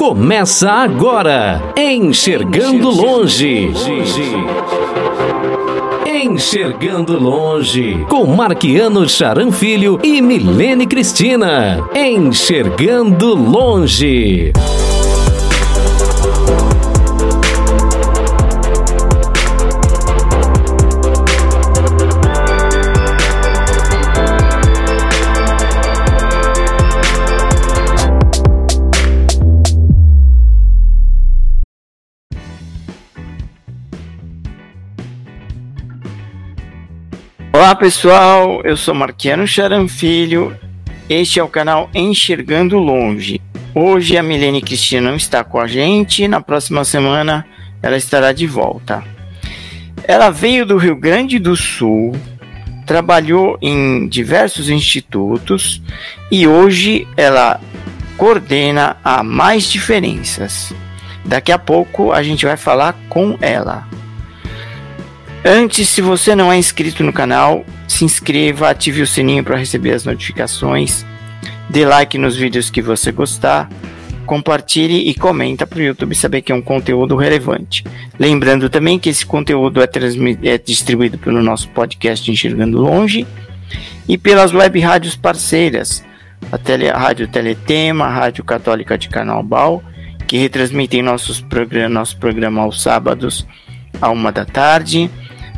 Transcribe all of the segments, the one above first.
Começa agora, Enxergando Longe. Enxergando Longe, com Marquiano Charan Filho e Milene Cristina. Enxergando Longe. Olá pessoal, eu sou Marquiano Charan Filho, este é o canal Enxergando Longe. Hoje a Milene Cristina não está com a gente, na próxima semana ela estará de volta. Ela veio do Rio Grande do Sul, trabalhou em diversos institutos e hoje ela coordena a Mais Diferenças. Daqui a pouco a gente vai falar com ela. Antes, se você não é inscrito no canal, se inscreva, ative o sininho para receber as notificações, dê like nos vídeos que você gostar, compartilhe e comenta para o YouTube saber que é um conteúdo relevante. Lembrando também que esse conteúdo é, é distribuído pelo nosso podcast Enxergando Longe e pelas web rádios parceiras, a, tele, a Rádio Teletema, a Rádio Católica de Carnaval, que retransmitem nossos programa, nosso programa aos sábados à uma da tarde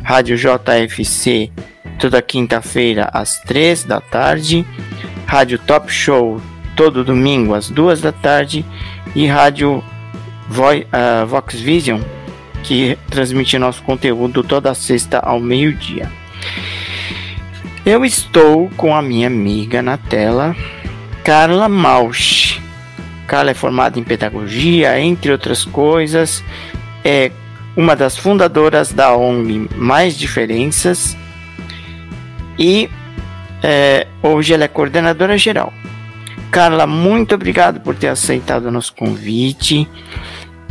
Rádio JFC toda quinta-feira às três da tarde, Rádio Top Show todo domingo às duas da tarde e Rádio Vo uh, Vox Vision que transmite nosso conteúdo toda sexta ao meio-dia. Eu estou com a minha amiga na tela, Carla Mausch. Carla é formada em pedagogia, entre outras coisas, é uma das fundadoras da ONG Mais Diferenças e é, hoje ela é coordenadora geral. Carla, muito obrigado por ter aceitado o nosso convite.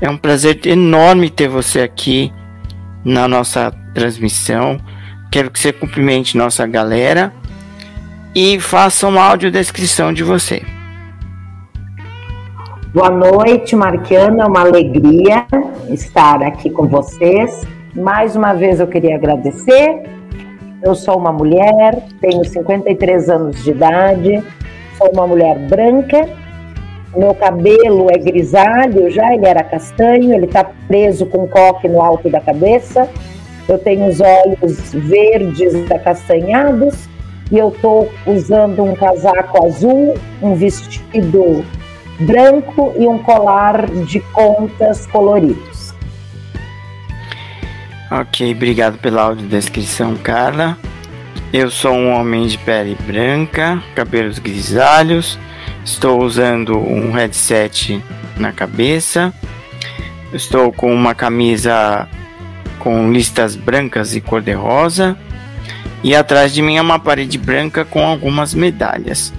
É um prazer enorme ter você aqui na nossa transmissão. Quero que você cumprimente nossa galera e faça uma audiodescrição de você. Boa noite, Marquiana. É uma alegria estar aqui com vocês. Mais uma vez eu queria agradecer. Eu sou uma mulher, tenho 53 anos de idade, sou uma mulher branca. Meu cabelo é grisalho já, ele era castanho, ele está preso com coque no alto da cabeça. Eu tenho os olhos verdes acastanhados e eu estou usando um casaco azul, um vestido branco e um colar de contas coloridos. Ok, obrigado pela audiodescrição, Carla. Eu sou um homem de pele branca, cabelos grisalhos, estou usando um headset na cabeça, estou com uma camisa com listas brancas e cor-de-rosa, e atrás de mim é uma parede branca com algumas medalhas.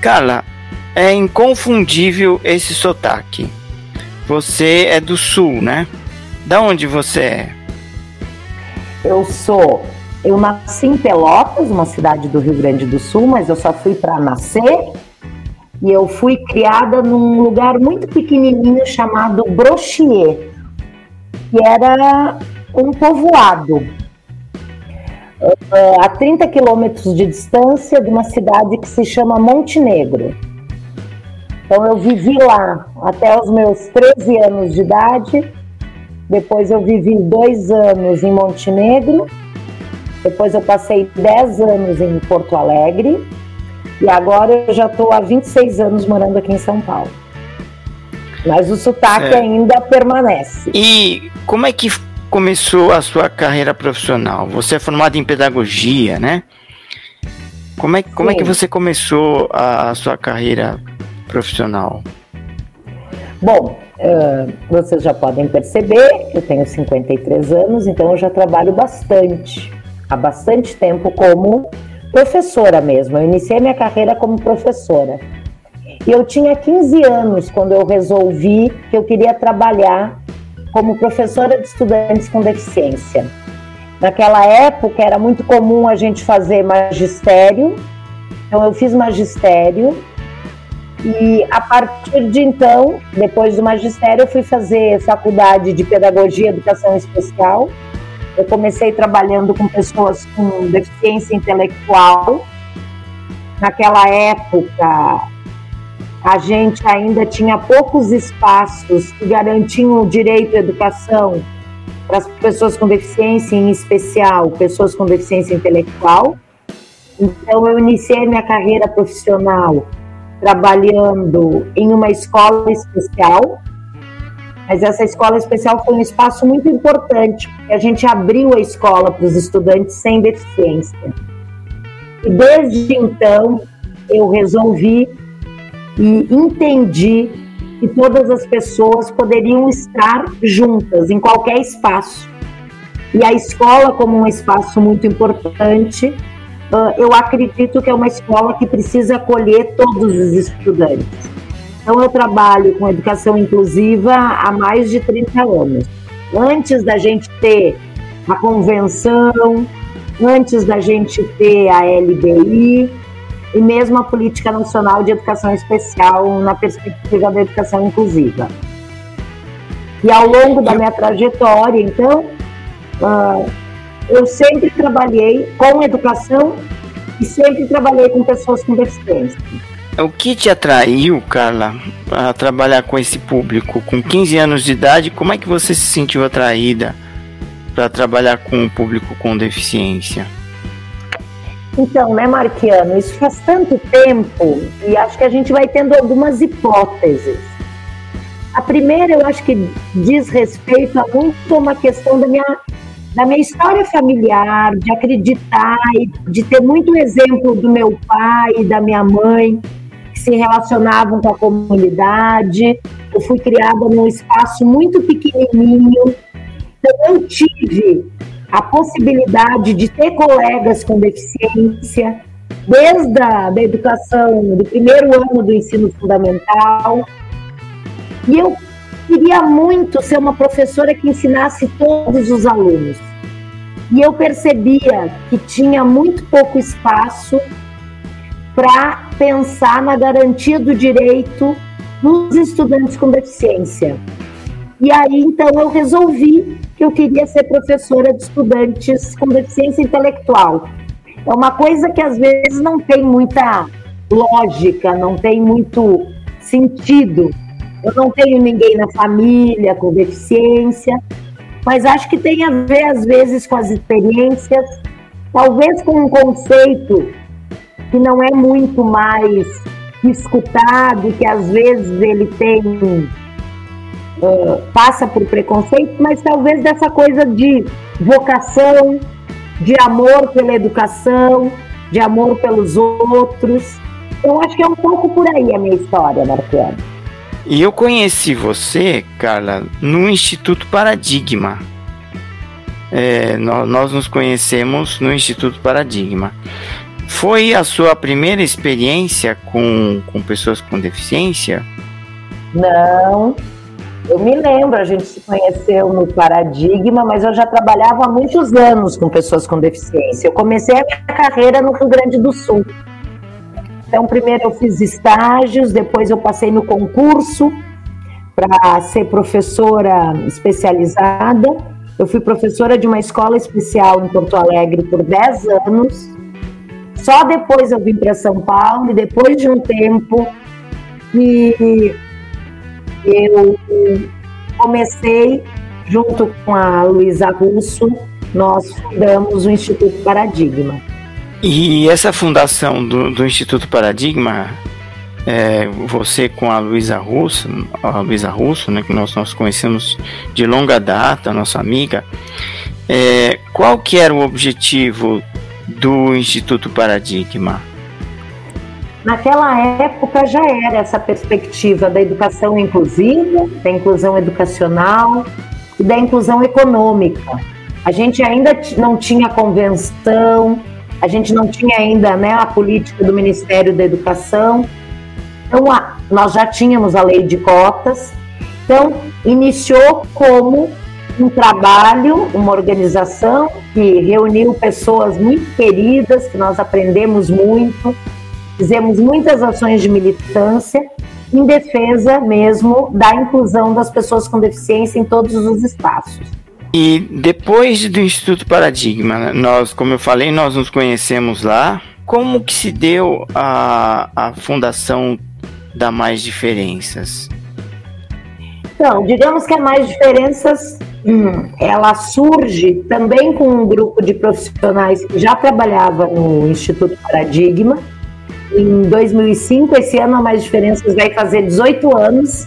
Carla, é inconfundível esse sotaque. Você é do sul, né? Da onde você é? Eu sou. Eu nasci em Pelotas, uma cidade do Rio Grande do Sul, mas eu só fui para nascer. E eu fui criada num lugar muito pequenininho chamado Brochier, que era um povoado a 30 quilômetros de distância de uma cidade que se chama Montenegro. Então eu vivi lá até os meus 13 anos de idade. Depois eu vivi dois anos em Montenegro. Depois eu passei 10 anos em Porto Alegre. E agora eu já estou há 26 anos morando aqui em São Paulo. Mas o sotaque é. ainda permanece. E como é que começou a sua carreira profissional? Você é formado em pedagogia, né? Como é, como é que você começou a, a sua carreira profissional? Bom, uh, vocês já podem perceber eu tenho 53 anos, então eu já trabalho bastante, há bastante tempo como professora mesmo. Eu iniciei minha carreira como professora. E eu tinha 15 anos quando eu resolvi que eu queria trabalhar como professora de estudantes com deficiência. Naquela época era muito comum a gente fazer magistério, então eu fiz magistério E a partir de então, depois do magistério, eu fui fazer faculdade de pedagogia e educação especial. Eu comecei trabalhando com pessoas com deficiência intelectual. Naquela época, a gente ainda tinha poucos espaços que garantiam o direito à educação para as pessoas com deficiência, em especial pessoas com deficiência intelectual. Então, eu iniciei minha carreira profissional trabalhando em uma escola especial, mas essa escola especial foi um espaço muito importante, porque a gente abriu a escola para os estudantes sem deficiência. E desde então, eu resolvi e entendi que todas as pessoas poderiam estar juntas em qualquer espaço. E a escola, como um espaço muito importante, eu acredito que é uma escola que precisa acolher todos os estudantes. Então, eu trabalho com educação inclusiva há mais de 30 anos. Antes da gente ter a convenção, antes da gente ter a LBI, e mesmo a Política Nacional de Educação Especial na perspectiva da educação inclusiva. E ao longo da minha trajetória, então, uh, eu sempre trabalhei com educação e sempre trabalhei com pessoas com deficiência. O que te atraiu, Carla, a trabalhar com esse público? Com 15 anos de idade, como é que você se sentiu atraída para trabalhar com o público com deficiência? Então, né, Marquiano, isso faz tanto tempo e acho que a gente vai tendo algumas hipóteses. A primeira, eu acho que diz respeito a muito uma questão da minha, da minha história familiar, de acreditar e de ter muito exemplo do meu pai e da minha mãe que se relacionavam com a comunidade. Eu fui criada num espaço muito pequenininho, então eu tive a possibilidade de ter colegas com deficiência, desde a da educação, do primeiro ano do ensino fundamental. E eu queria muito ser uma professora que ensinasse todos os alunos. E eu percebia que tinha muito pouco espaço para pensar na garantia do direito dos estudantes com deficiência. E aí, então, eu resolvi que eu queria ser professora de estudantes com deficiência intelectual. É uma coisa que às vezes não tem muita lógica, não tem muito sentido. Eu não tenho ninguém na família com deficiência, mas acho que tem a ver, às vezes, com as experiências, talvez com um conceito que não é muito mais escutado, que às vezes ele tem uh, passa por preconceito, mas talvez dessa coisa de vocação, de amor pela educação, de amor pelos outros. Eu acho que é um pouco por aí a minha história, Marciano. E eu conheci você, Carla, no Instituto Paradigma. É, nós, nos conhecemos no Instituto Paradigma. Foi a sua primeira experiência com, com pessoas com deficiência? Não, eu me lembro, a gente se conheceu no Paradigma, mas eu já trabalhava há muitos anos com pessoas com deficiência. Eu comecei a minha carreira no Rio Grande do Sul. Então, primeiro eu fiz estágios, depois eu passei no concurso para ser professora especializada. Eu fui professora de uma escola especial em Porto Alegre por 10 anos. Só depois eu vim para São Paulo e depois de um tempo que eu comecei, junto com a Luísa Russo, nós fundamos o Instituto Paradigma. E essa fundação do, do Instituto Paradigma, é, você com a Luísa Russo, a Luísa Russo, né, que nós, nós conhecemos de longa data, nossa amiga, é, qual que era o objetivo do Instituto Paradigma? Naquela época já era essa perspectiva da educação inclusiva, da inclusão educacional e da inclusão econômica. A gente ainda não tinha convenção, a gente não tinha ainda né, a política do Ministério da Educação. Então, nós já tínhamos a lei de cotas. Então, iniciou como um trabalho, uma organização que reuniu pessoas muito queridas, que nós aprendemos muito, Fizemos muitas ações de militância em defesa mesmo da inclusão das pessoas com deficiência em todos os espaços. E depois do Instituto Paradigma, nós, como eu falei, nós nos conhecemos lá. Como que se deu a, a fundação da Mais Diferenças? Então, digamos que a Mais Diferenças hum, ela surge também com um grupo de profissionais que já trabalhava no Instituto Paradigma em 2005. Esse ano a Mais Diferenças vai fazer 18 anos.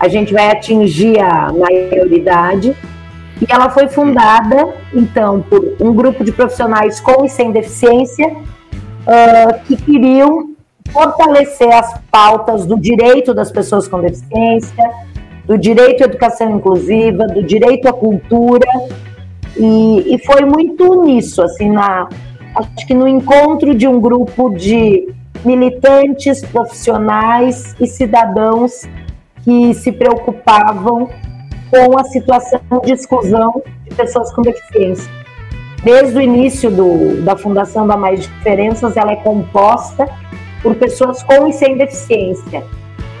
A gente vai atingir a maioridade. E ela foi fundada, então, por um grupo de profissionais com e sem deficiência uh, que queriam fortalecer as pautas do direito das pessoas com deficiência, do direito à educação inclusiva, do direito à cultura. E, e foi muito nisso, assim, na, acho que no encontro de um grupo de militantes, profissionais e cidadãos que se preocupavam com a situação de exclusão de pessoas com deficiência. Desde o início do, da fundação da Mais Diferenças, ela é composta por pessoas com e sem deficiência.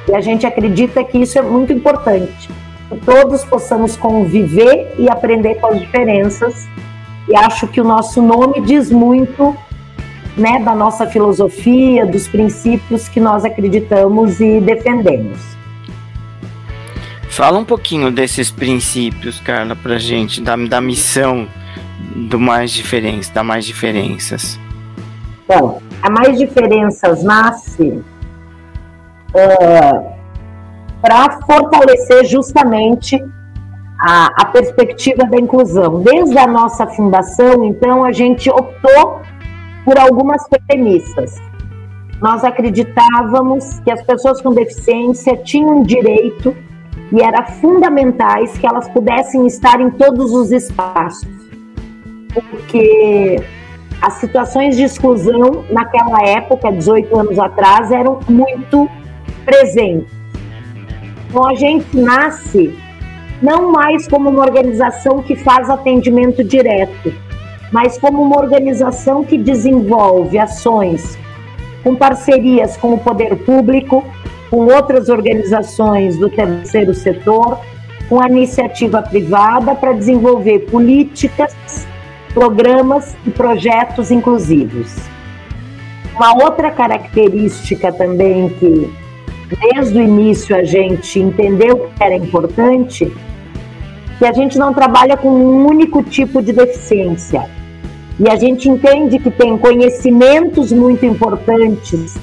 E a gente acredita que isso é muito importante, que todos possamos conviver e aprender com as diferenças. E acho que o nosso nome diz muito né, da nossa filosofia, dos princípios que nós acreditamos e defendemos. Fala um pouquinho desses princípios, Carla, pra gente, da, da missão do Mais Diferenças, da Mais Diferenças. Bom, a Mais Diferenças nasce uh, para fortalecer justamente a, a perspectiva da inclusão. Desde a nossa fundação, então, a gente optou por algumas premissas. Nós acreditávamos que as pessoas com deficiência tinham direito e era fundamentais que elas pudessem estar em todos os espaços, porque as situações de exclusão naquela época, 18 anos atrás, eram muito presentes. Então a gente nasce não mais como uma organização que faz atendimento direto, mas como uma organização que desenvolve ações com parcerias com o poder público, com outras organizações do terceiro setor, com a iniciativa privada para desenvolver políticas, programas e projetos inclusivos. Uma outra característica também que desde o início a gente entendeu que era importante, que a gente não trabalha com um único tipo de deficiência. E a gente entende que tem conhecimentos muito importantes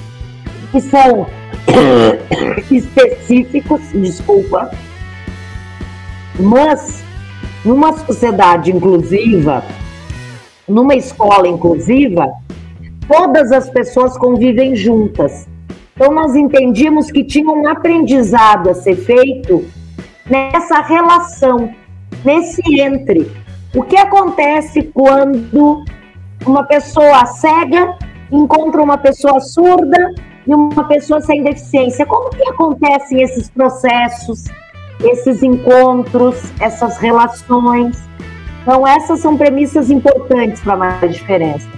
que são específicos, desculpa, mas numa sociedade inclusiva, numa escola inclusiva, todas as pessoas convivem juntas. Então nós entendíamos que tinha um aprendizado a ser feito nessa relação, nesse entre o que acontece quando uma pessoa cega encontra uma pessoa surda e uma pessoa sem deficiência? Como que acontecem esses processos, esses encontros, essas relações? Então, essas são premissas importantes para mais diferenças.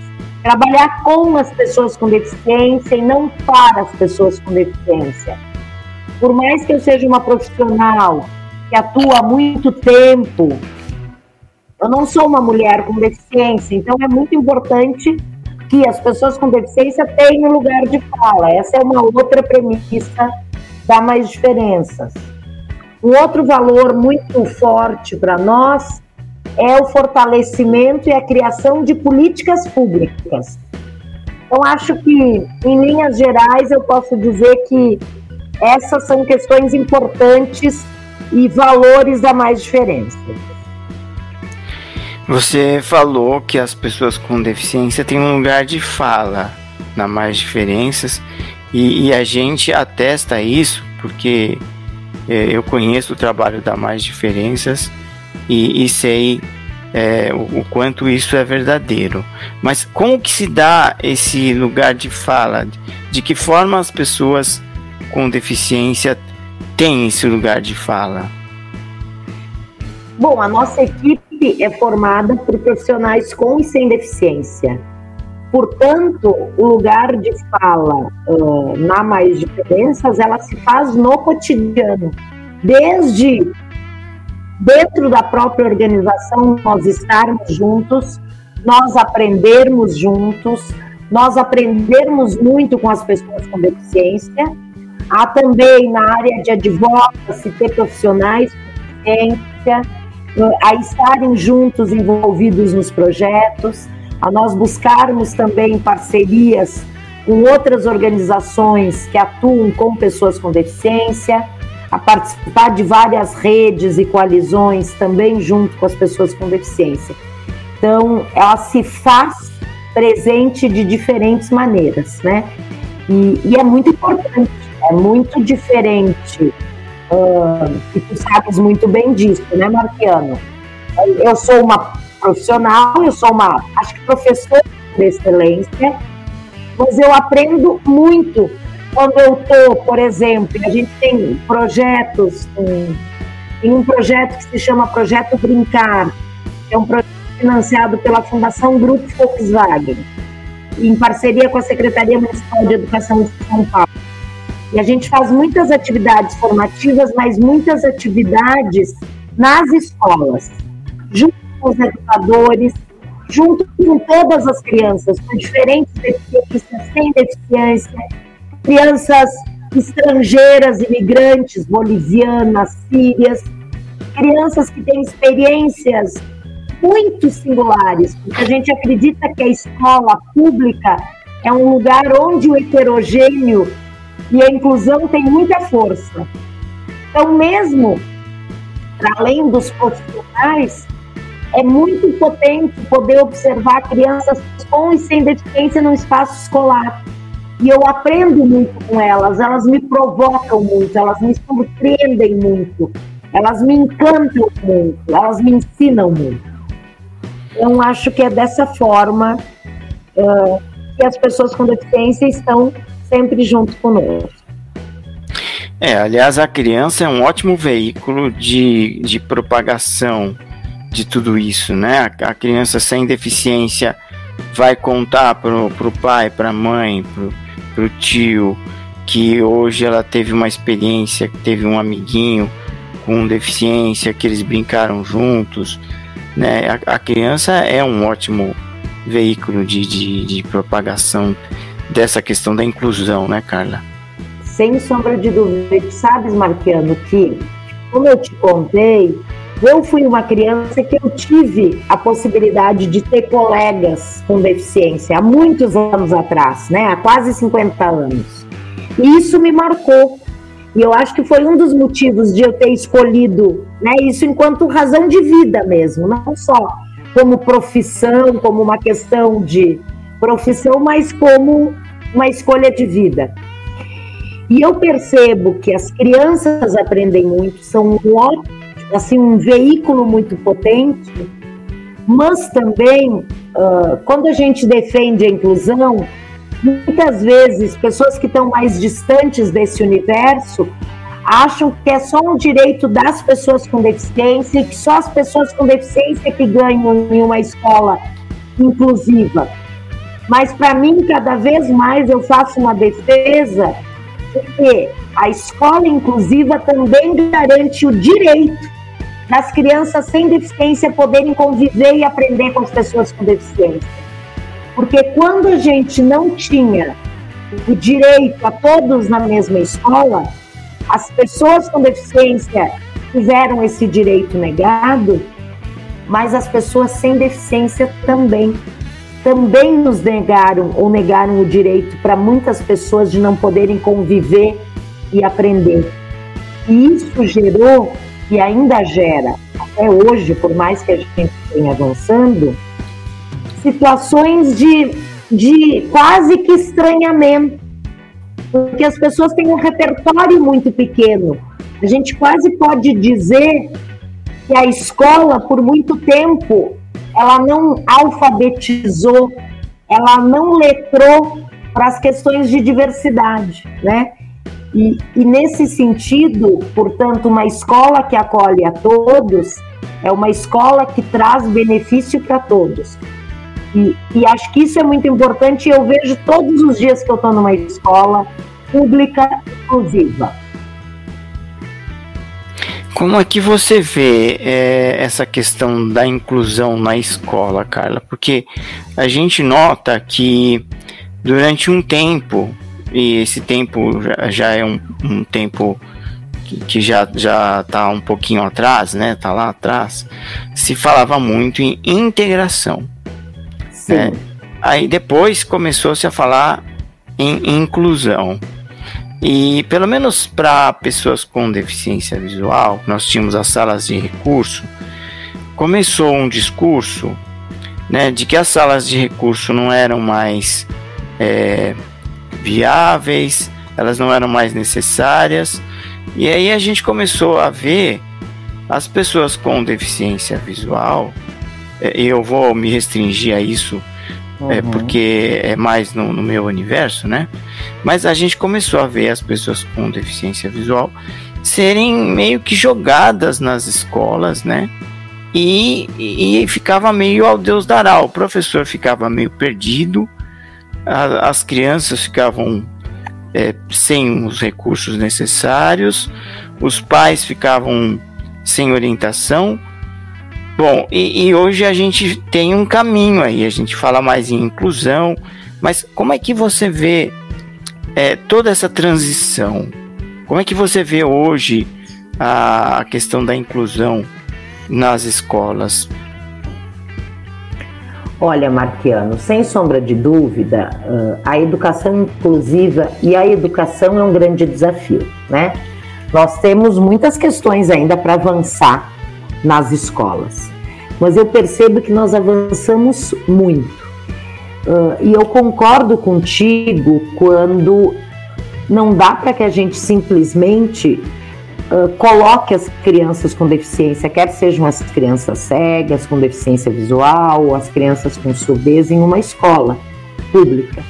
Trabalhar com as pessoas com deficiência e não para as pessoas com deficiência. Por mais que eu seja uma profissional que atua há muito tempo eu não sou uma mulher com deficiência, então é muito importante que as pessoas com deficiência tenham lugar de fala. Essa é uma outra premissa da Mais Diferenças. Um outro valor muito forte para nós é o fortalecimento e a criação de políticas públicas. Então, acho que, em linhas gerais, eu posso dizer que essas são questões importantes e valores da Mais Diferença. Você falou que as pessoas com deficiência têm um lugar de fala na Mais Diferenças e, e a gente atesta isso porque é, eu conheço o trabalho da Mais Diferenças e, e sei é, o, o, quanto isso é verdadeiro. Mas como que se dá esse lugar de fala? De que forma as pessoas com deficiência têm esse lugar de fala? Bom, a nossa equipe é formada por profissionais com e sem deficiência. Portanto, o lugar de fala uh, na Mais Diferenças, ela se faz no cotidiano. Desde dentro da própria organização, nós estarmos juntos, nós aprendermos juntos, nós aprendermos muito com as pessoas com deficiência. Há também na área de advocacy ter profissionais com deficiência, a estarem juntos envolvidos nos projetos, a nós buscarmos também parcerias com outras organizações que atuam com pessoas com deficiência, a participar de várias redes e coalizões também junto com as pessoas com deficiência. Então, ela se faz presente de diferentes maneiras, né? E, e é muito importante, é muito diferente. Uh, e tu sabes muito bem disso, né, Marquiano? Eu sou uma profissional, eu sou uma, acho que professora de excelência, mas eu aprendo muito quando eu estou, por exemplo, a gente tem projetos, tem um projeto que se chama Projeto Brincar, é um projeto financiado pela Fundação Grupo Volkswagen, em parceria com a Secretaria Municipal de Educação de São Paulo. E a gente faz muitas atividades formativas, mas muitas atividades nas escolas, junto com os educadores, junto com todas as crianças, com diferentes deficiências, sem deficiência, crianças estrangeiras, imigrantes, bolivianas, sírias, crianças que têm experiências muito singulares, porque a gente acredita que a escola pública é um lugar onde o heterogêneo e a inclusão tem muita força. Então, mesmo para além dos profissionais, é muito potente poder observar crianças com e sem deficiência no espaço escolar. E eu aprendo muito com elas, elas me provocam muito, elas me surpreendem muito, elas me encantam muito, elas me ensinam muito. Então, acho que é dessa forma uh, que as pessoas com deficiência estão sempre junto conosco. É, aliás, a criança é um ótimo veículo de, de propagação de tudo isso, né? A, a criança sem deficiência vai contar pro, pro pai, pra mãe, pro, pro tio, que hoje ela teve uma experiência, que teve um amiguinho com deficiência, que eles brincaram juntos, né? A, a criança é um ótimo veículo de, de, de propagação dessa questão da inclusão, né, Carla? Sem sombra de dúvida. E sabes, Marquiano, que, como eu te contei, eu fui uma criança que eu tive a possibilidade de ter colegas com deficiência há muitos anos atrás, né? Há quase 50 anos. E isso me marcou. E eu acho que foi um dos motivos de eu ter escolhido, né, isso enquanto razão de vida mesmo, não só como profissão, como uma questão de profissão, mas como uma escolha de vida. E eu percebo que as crianças aprendem muito, são um ótimo assim, um veículo muito potente, mas também, uh, quando a gente defende a inclusão, muitas vezes pessoas que estão mais distantes desse universo acham que é só um direito das pessoas com deficiência que só as pessoas com deficiência que ganham em uma escola inclusiva. Mas para mim, cada vez mais eu faço uma defesa porque a escola inclusiva também garante o direito das crianças sem deficiência poderem conviver e aprender com as pessoas com deficiência. Porque quando a gente não tinha o direito a todos na mesma escola, as pessoas com deficiência tiveram esse direito negado, mas as pessoas sem deficiência também. Também nos negaram ou negaram o direito para muitas pessoas de não poderem conviver e aprender. E isso gerou que ainda gera, até hoje, por mais que a gente tenha avançando, situações de, de quase que estranhamento, porque as pessoas têm um repertório muito pequeno. A gente quase pode dizer que a escola, por muito tempo, ela não alfabetizou, ela não letrou para as questões de diversidade, né? E, e, nesse sentido, portanto, uma escola que acolhe a todos é uma escola que traz benefício para todos. E, e acho que isso é muito importante. Eu vejo todos os dias que eu estou numa escola pública inclusiva. Como é que você vê é, essa questão da inclusão na escola, Carla? Porque a gente nota que durante um tempo, e esse tempo já, já é um, um tempo que, já já está um pouquinho atrás, né? Tá lá atrás. Se falava muito em integração. Sim. Né? Aí depois começou-se a falar em inclusão. E pelo menos para pessoas com deficiência visual, nós tínhamos as salas de recurso, começou um discurso né, de que as salas de recurso não eram mais é, viáveis, elas não eram mais necessárias, e aí a gente começou a ver as pessoas com deficiência visual, é, eu vou me restringir a isso uhum. é, porque é mais no, no, meu universo, né? Mas a gente começou a ver as pessoas com deficiência visual serem meio que jogadas nas escolas, né? E, e, e ficava meio ao Deus dará. O professor ficava meio perdido, a, as crianças ficavam é, sem os recursos necessários, os pais ficavam sem orientação Bom, e, e, hoje a gente tem um caminho aí, a gente fala mais em inclusão, mas como é que você vê é, toda essa transição? Como é que você vê hoje a, questão da inclusão nas escolas? Olha, Marquiano, sem sombra de dúvida, a educação inclusiva e a educação é um grande desafio, né? Nós temos muitas questões ainda para avançar nas escolas. Mas eu percebo que nós avançamos muito. Uh, e eu concordo contigo quando não dá para que a gente simplesmente uh, coloque as crianças com deficiência, quer sejam as crianças cegas, com deficiência visual, ou as crianças com surdez, em uma escola pública.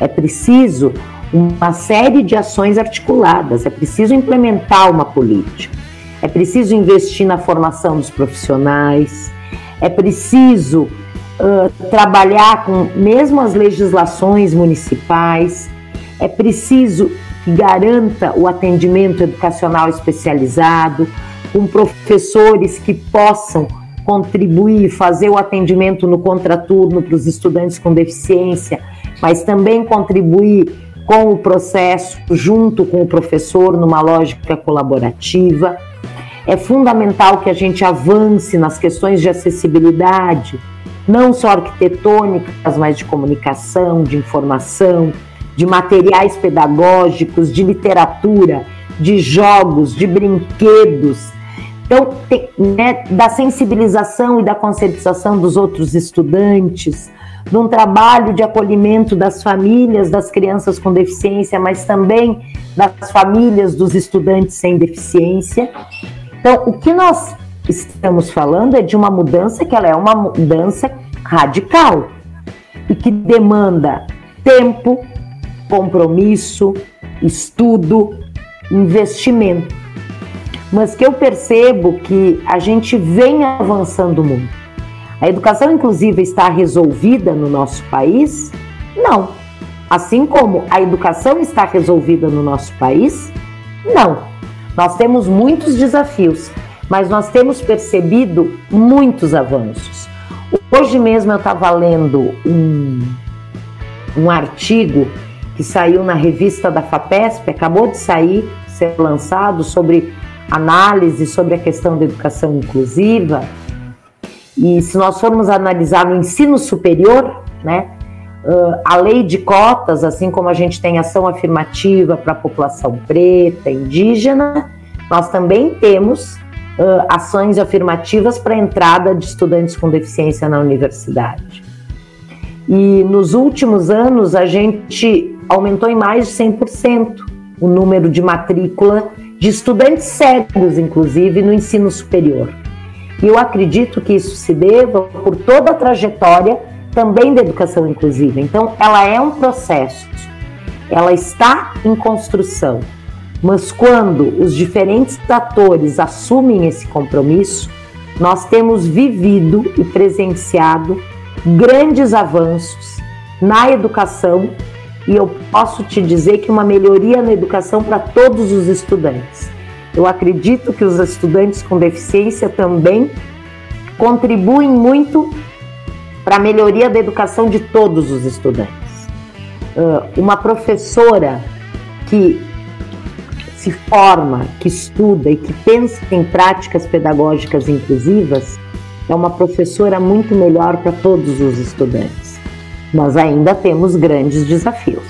É preciso uma série de ações articuladas, é preciso implementar uma política. É preciso investir na formação dos profissionais, é preciso uh, trabalhar com mesmo as legislações municipais, é preciso que garanta o atendimento educacional especializado, com professores que possam contribuir, fazer o atendimento no contraturno para os estudantes com deficiência, mas também contribuir com o processo junto com o professor numa lógica colaborativa. É fundamental que a gente avance nas questões de acessibilidade, não só arquitetônicas, mas de comunicação, de informação, de materiais pedagógicos, de literatura, de jogos, de brinquedos. Então, né, da sensibilização e da conscientização dos outros estudantes, de um trabalho de acolhimento das famílias das crianças com deficiência, mas também das famílias dos estudantes sem deficiência. Então, o que nós estamos falando é de uma mudança que ela é uma mudança radical e que demanda tempo, compromisso, estudo, investimento. Mas que eu percebo que a gente vem avançando muito. A educação inclusiva está resolvida no nosso país? Não. Assim como a educação está resolvida no nosso país? Não. Nós temos muitos desafios, mas nós temos percebido muitos avanços. Hoje mesmo eu estava lendo um, um artigo que saiu na revista da FAPESP, acabou de sair, ser lançado, sobre análise sobre a questão da educação inclusiva. E se nós formos analisar no ensino superior, né, Uh, a lei de cotas, assim como a gente tem ação afirmativa para a população preta, indígena, nós também temos uh, ações afirmativas para a entrada de estudantes com deficiência na universidade. E nos últimos anos a gente aumentou em mais de 100% o número de matrícula de estudantes cegos, inclusive, no ensino superior. E eu acredito que isso se deva por toda a trajetória também da educação inclusiva. Então, ela é um processo, ela está em construção, mas quando os diferentes atores assumem esse compromisso, nós temos vivido e presenciado grandes avanços na educação e eu posso te dizer que uma melhoria na educação para todos os estudantes. Eu acredito que os estudantes com deficiência também contribuem muito para a melhoria da educação de todos os estudantes. uma professora que se forma, que estuda e que pensa em práticas pedagógicas inclusivas é uma professora muito melhor para todos os estudantes. Nós ainda temos grandes desafios.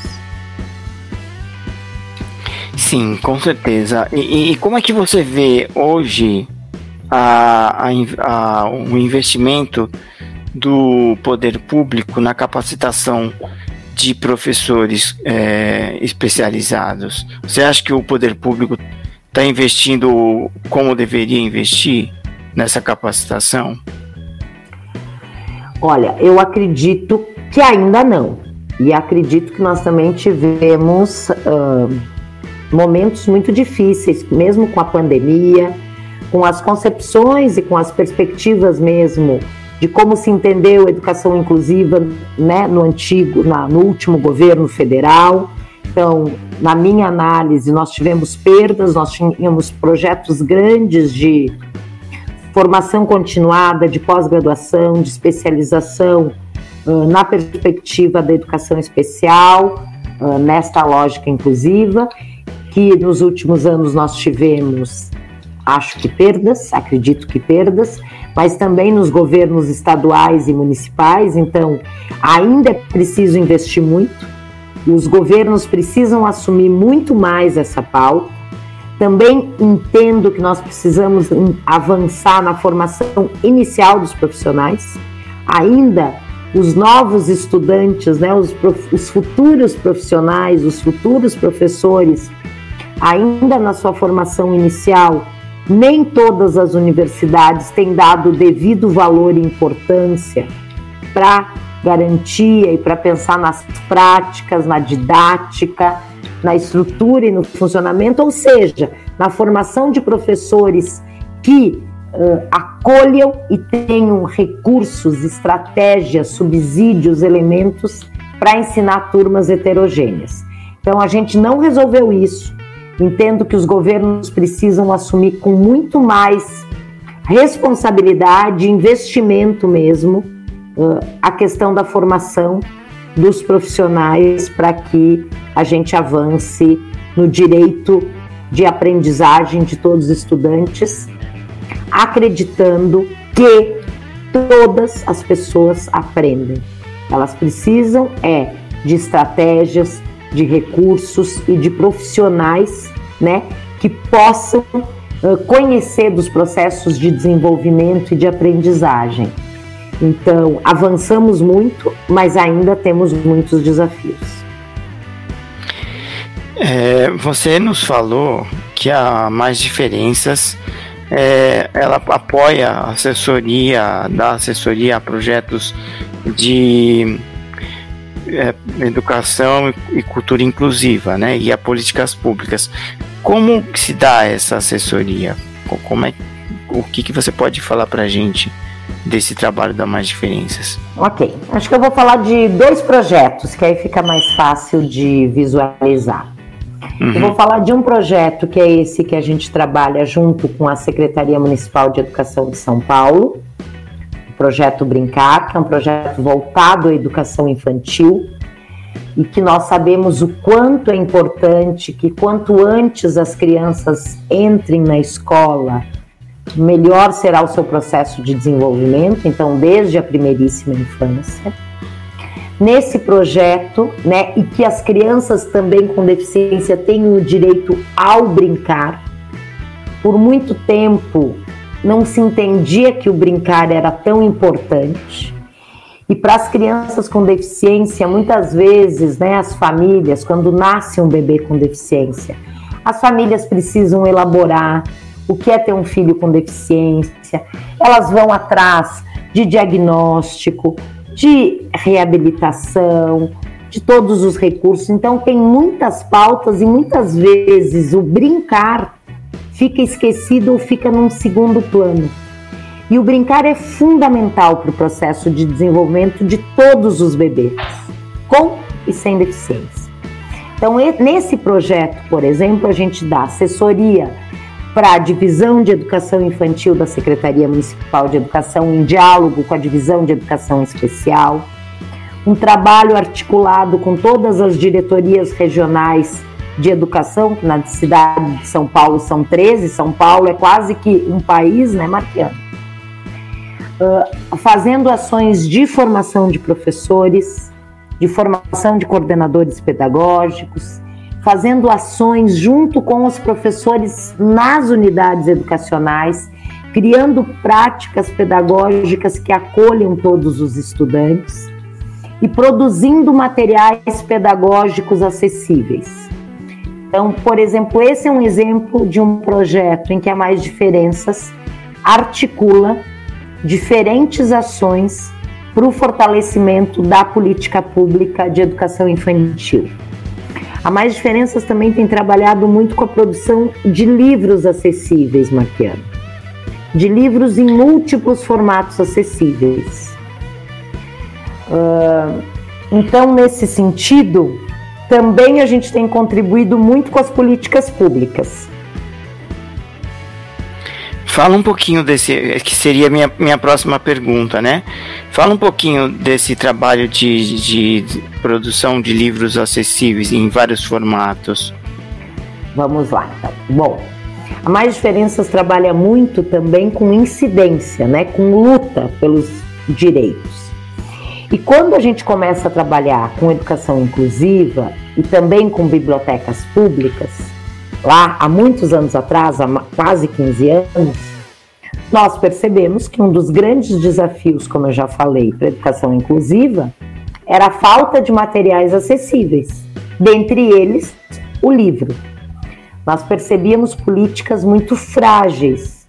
Sim, com certeza. E, e como é que você vê hoje a, a, a, o investimento do poder público na capacitação de professores é, especializados? Você acha que o poder público está investindo como deveria investir nessa capacitação? Olha, eu acredito que ainda não. E acredito que nós também tivemos uh, momentos muito difíceis, mesmo com a pandemia, com as concepções e com as perspectivas mesmo de como se entendeu a educação inclusiva né, no antigo, na, no último governo federal. Então, na minha análise, nós tivemos perdas, nós tínhamos projetos grandes de formação continuada, de pós-graduação, de especialização uh, na perspectiva da educação especial, uh, nesta lógica inclusiva, que nos últimos anos nós tivemos, acho que perdas, acredito que perdas, mas também nos governos estaduais e municipais, então ainda é preciso investir muito, os governos precisam assumir muito mais essa pauta. Também entendo que nós precisamos avançar na formação inicial dos profissionais. Ainda os novos estudantes, né, os, os futuros profissionais, os futuros professores, ainda na sua formação inicial, nem todas as universidades têm dado o devido valor e importância para garantia e para pensar nas práticas, na didática, na estrutura e no funcionamento, ou seja, na formação de professores que uh, acolham e tenham recursos, estratégias, subsídios, elementos para ensinar turmas heterogêneas. Então a gente não resolveu isso. Entendo que os governos precisam assumir com muito mais responsabilidade, investimento mesmo, a questão da formação dos profissionais para que a gente avance no direito de aprendizagem de todos os estudantes acreditando que todas as pessoas aprendem. Elas precisam é de estratégias, de recursos e de profissionais, né, que possam uh, conhecer dos processos de desenvolvimento e de aprendizagem. Então, avançamos muito, mas ainda temos muitos desafios. É, você nos falou que há mais diferenças é, ela apoia a assessoria, dá assessoria a projetos de é, educação e cultura inclusiva, né? E a políticas públicas. Como se dá essa assessoria? Como é, o que, que você pode falar para a gente desse trabalho da Mais Diferenças? Ok, acho que eu vou falar de dois projetos que aí fica mais fácil de visualizar. Uhum. Eu vou falar de um projeto que é esse que a gente trabalha junto com a Secretaria Municipal de Educação de São Paulo, projeto Brincar, que é um projeto voltado à educação infantil e que nós sabemos o quanto é importante que quanto antes as crianças entrem na escola, melhor será o seu processo de desenvolvimento, então desde a primeiríssima infância nesse projeto, né, e que as crianças também com deficiência tenham o direito ao brincar. Por muito tempo não se entendia que o brincar era tão importante. E para as crianças com deficiência, muitas vezes, né, as famílias, quando nasce um bebê com deficiência, as famílias precisam elaborar o que é ter um filho com deficiência, elas vão atrás de diagnóstico, de reabilitação, de todos os recursos. Então, tem muitas pautas e muitas vezes o brincar fica esquecido ou fica num segundo plano. E o brincar é fundamental para o processo de desenvolvimento de todos os bebês, com e sem deficiência. Então, nesse projeto, por exemplo, a gente dá assessoria para a Divisão de Educação Infantil da Secretaria Municipal de Educação, em diálogo com a Divisão de Educação Especial, um trabalho articulado com todas as diretorias regionais de educação, que na cidade de São Paulo são 13, São Paulo é quase que um país, né, Marquiano? uh, fazendo ações de formação de professores, de formação de coordenadores pedagógicos, fazendo ações junto com os professores nas unidades educacionais, criando práticas pedagógicas que acolham todos os estudantes e produzindo materiais pedagógicos acessíveis. Então, por exemplo, esse é um exemplo de um projeto em que a Mais Diferenças articula diferentes ações para o fortalecimento da política pública de educação infantil. A Mais Diferenças também tem trabalhado muito com a produção de livros acessíveis, Marquiano. De livros em múltiplos formatos acessíveis. Uh, então, nesse sentido, também a gente tem contribuído muito com as políticas públicas. Fala um pouquinho desse, que seria a minha, minha próxima pergunta, né? Fala um pouquinho desse trabalho de, de produção de livros acessíveis em vários formatos. Vamos lá, então. Bom, a Mais Diferenças trabalha muito também com incidência, né? Com luta pelos direitos. E quando a gente começa a trabalhar com educação inclusiva e também com bibliotecas públicas, lá há muitos anos atrás, há quase 15 anos, nós percebemos que um dos grandes desafios, como eu já falei, para a educação inclusiva era a falta de materiais acessíveis, dentre eles o livro. Nós percebíamos políticas muito frágeis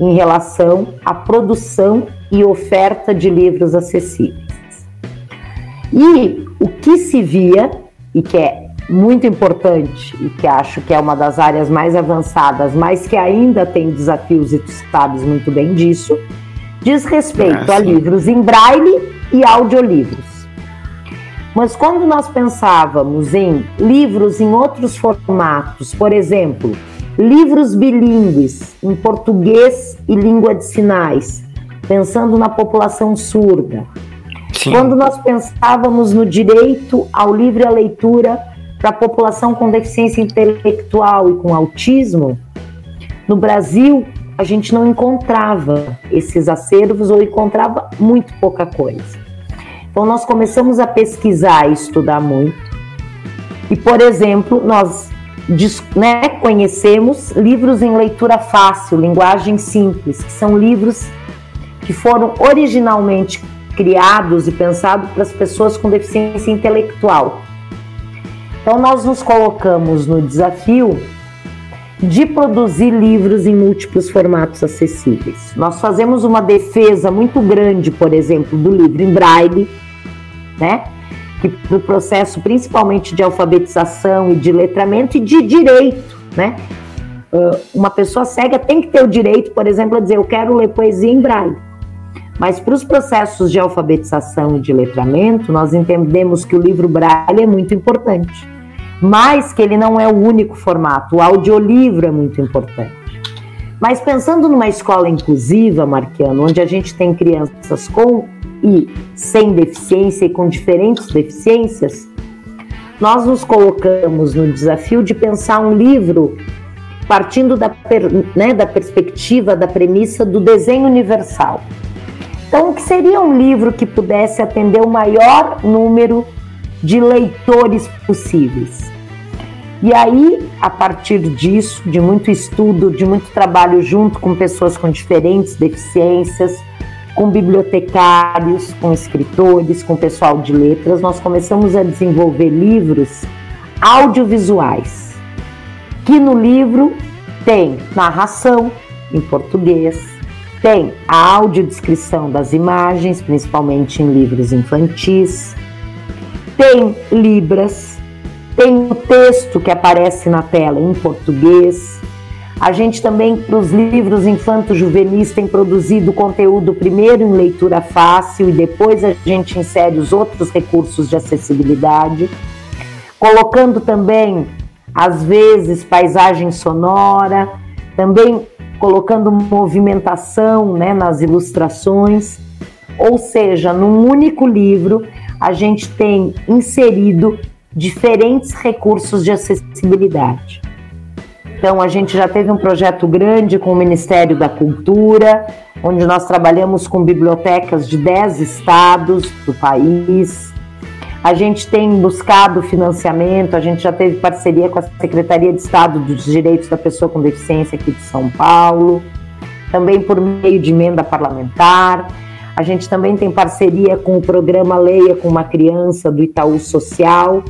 em relação à produção e oferta de livros acessíveis. E o que se via, e que é muito importante e que acho que é uma das áreas mais avançadas, mas que ainda tem desafios e tu sabes muito bem disso, diz respeito ah, a livros em braille e audiolivros. Mas quando nós pensávamos em livros em outros formatos, por exemplo, livros bilíngues em português e língua de sinais, pensando na população surda, Sim. quando nós pensávamos no direito ao livre a leitura para a população com deficiência intelectual e com autismo, no Brasil a gente não encontrava esses acervos ou encontrava muito pouca coisa. Então nós começamos a pesquisar e estudar muito. E, por exemplo, nós né, conhecemos livros em leitura fácil, linguagem simples, que são livros que foram originalmente criados e pensados para as pessoas com deficiência intelectual. Então, nós nos colocamos no desafio de produzir livros em múltiplos formatos acessíveis. Nós fazemos uma defesa muito grande, por exemplo, do livro em braille, né? Que no processo principalmente de alfabetização e de letramento e de direito, né? Uh, uma pessoa cega tem que ter o direito, por exemplo, a dizer eu quero ler poesia em braille. Mas para os processos de alfabetização e de letramento, nós entendemos que o livro braille é muito importante mas que ele não é o único formato. O audiolivro é muito importante. Mas pensando numa escola inclusiva, Marquiano, onde a gente tem crianças com e sem deficiência e com diferentes deficiências, nós nos colocamos no desafio de pensar um livro partindo da, né, da perspectiva, da premissa do desenho universal. Então, o que seria um livro que pudesse atender o maior número de leitores possíveis. E aí, a partir disso, de muito estudo, de muito trabalho junto com pessoas com diferentes deficiências, com bibliotecários, com escritores, com pessoal de letras, nós começamos a desenvolver livros audiovisuais, que no livro tem narração em português, tem a audiodescrição das imagens, principalmente em livros infantis, tem libras, tem o texto que aparece na tela em português, A gente também, para os livros infanto-juvenis, tem produzido conteúdo primeiro em leitura fácil e depois a gente insere os outros recursos de acessibilidade, colocando também, às vezes, paisagem sonora, também colocando movimentação né, nas ilustrações. Ou seja, num único livro, a gente tem inserido diferentes recursos de acessibilidade. Então, a gente já teve um projeto grande com o Ministério da Cultura, onde nós trabalhamos com bibliotecas de 10 estados do país. A gente tem buscado financiamento, a gente já teve parceria com a Secretaria de Estado dos Direitos da Pessoa com Deficiência aqui de São Paulo, também por meio de emenda parlamentar. A gente também tem parceria com o programa Leia com uma Criança do Itaú Social,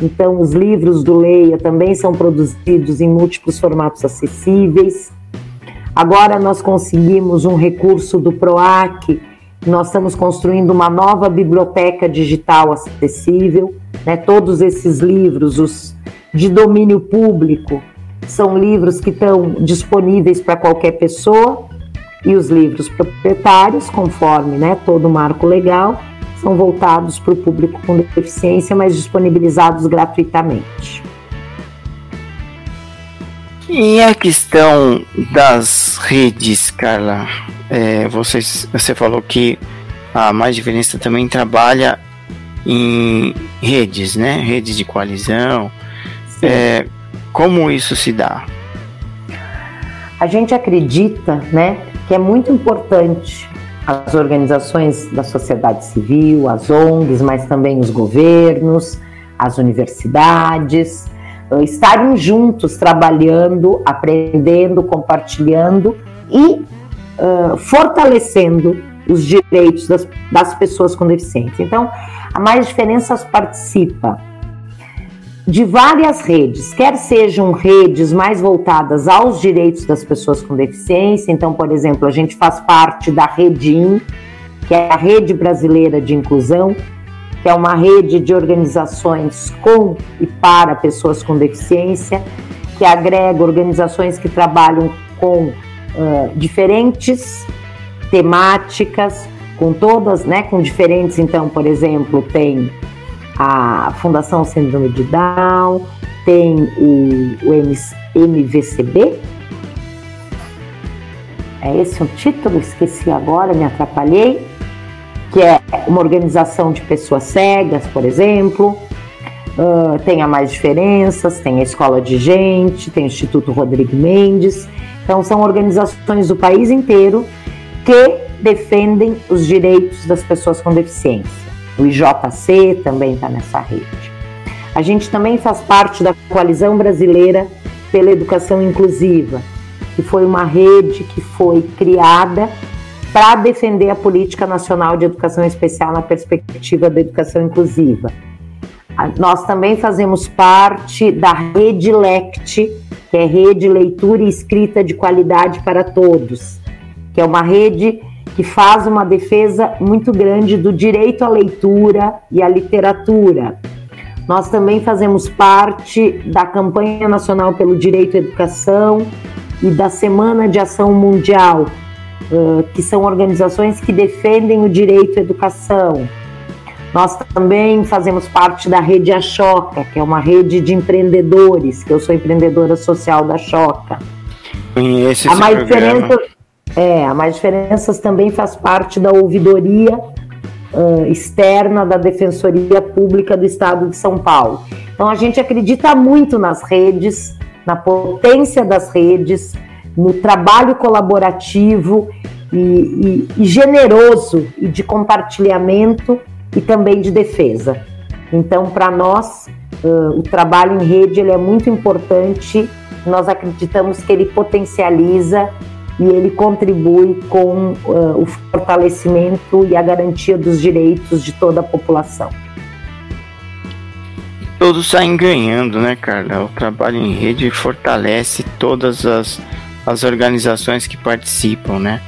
então, os livros do Leia também são produzidos em múltiplos formatos acessíveis. Agora, nós conseguimos um recurso do PROAC, nós estamos construindo uma nova biblioteca digital acessível. Né? Todos esses livros, os de domínio público, são livros que estão disponíveis para qualquer pessoa, e os livros proprietários, conforme né, todo o marco legal, são voltados para o público com deficiência, mas disponibilizados gratuitamente. E a questão das redes, Carla? É, você, você falou que a Mais Diferença também trabalha em redes, né? Redes de coalizão. É, como isso se dá? A gente acredita, né, que é muito importante as organizações da sociedade civil, as ONGs, mas também os governos, as universidades, estarem juntos trabalhando, aprendendo, compartilhando e uh, fortalecendo os direitos das, das pessoas com deficiência. Então, a Mais Diferenças participa de várias redes, quer sejam redes mais voltadas aos direitos das pessoas com deficiência. Então, por exemplo, a gente faz parte da Redim, que é a Rede Brasileira de Inclusão, que é uma rede de organizações com e para pessoas com deficiência, que agrega organizações que trabalham com uh, diferentes temáticas, com todas, né, com diferentes, então, por exemplo, tem a Fundação Síndrome de Down, tem o, o MVCB. É esse o título? Esqueci agora, me atrapalhei. Que é uma organização de pessoas cegas, por exemplo. Uh, tem a Mais Diferenças, tem a Escola de Gente, tem o Instituto Rodrigo Mendes. Então, são organizações do país inteiro que defendem os direitos das pessoas com deficiência. O IJC também está nessa rede. A gente também faz parte da Coalizão Brasileira pela Educação Inclusiva, que foi uma rede que foi criada para defender a Política Nacional de Educação Especial na perspectiva da educação inclusiva. Nós também fazemos parte da Rede LECT, que é Rede Leitura e Escrita de Qualidade para Todos, que é uma rede que faz uma defesa muito grande do direito à leitura e à literatura. Nós também fazemos parte da campanha nacional pelo direito à educação e da Semana de Ação Mundial, que são organizações que defendem o direito à educação. Nós também fazemos parte da rede Achoca, que é uma rede de empreendedores, que eu sou empreendedora social da Choca. Conhece a mais programa. diferença é, a Mais Diferenças também faz parte da ouvidoria uh, externa da Defensoria Pública do Estado de São Paulo. Então a gente acredita muito nas redes, na potência das redes, no trabalho colaborativo e, e, e generoso e de compartilhamento e também de defesa. Então, para nós, uh, o trabalho em rede ele é muito importante. Nós acreditamos que ele potencializa e ele contribui com uh, o fortalecimento e a garantia dos direitos de toda a população. Todos saem ganhando, né, Carla? O trabalho em rede fortalece todas as, as organizações que participam, né?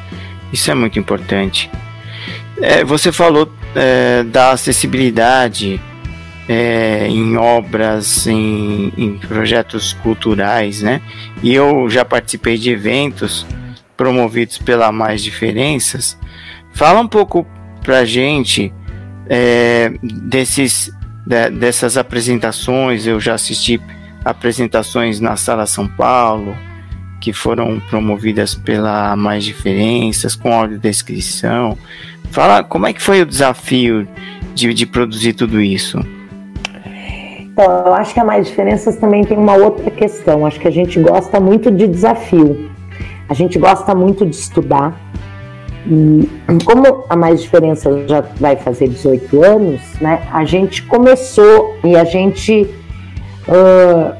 Isso é muito importante. É, você falou é, da acessibilidade é, em obras, em, em, projetos culturais, né? E eu já participei de eventos promovidos pela Mais Diferenças. Fala um pouco pra gente é, desses, de, dessas apresentações. Eu já assisti apresentações na Sala São Paulo, que foram promovidas pela Mais Diferenças, com audiodescrição. Fala como é que foi o desafio de, de produzir tudo isso. Então, eu acho que a Mais Diferenças também tem uma outra questão. Acho que a gente gosta muito de desafio. A gente gosta muito de estudar. E como a Mais Diferença já vai fazer 18 anos, né? A gente começou e a gente. Uh,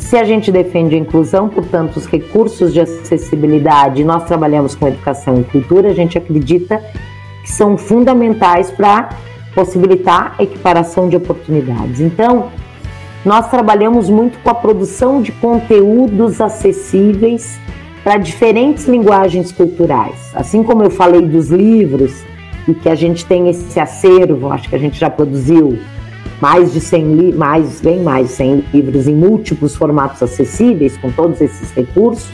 se a gente defende a inclusão, portanto, os recursos de acessibilidade, nós trabalhamos com educação e cultura, a gente acredita que são fundamentais para possibilitar a equiparação de oportunidades. Então, nós trabalhamos muito com a produção de conteúdos acessíveis para diferentes linguagens culturais. Assim como eu falei dos livros e que a gente tem esse acervo, acho que a gente já produziu mais de 100 li mais bem mais de 100 livros em múltiplos formatos acessíveis com todos esses recursos.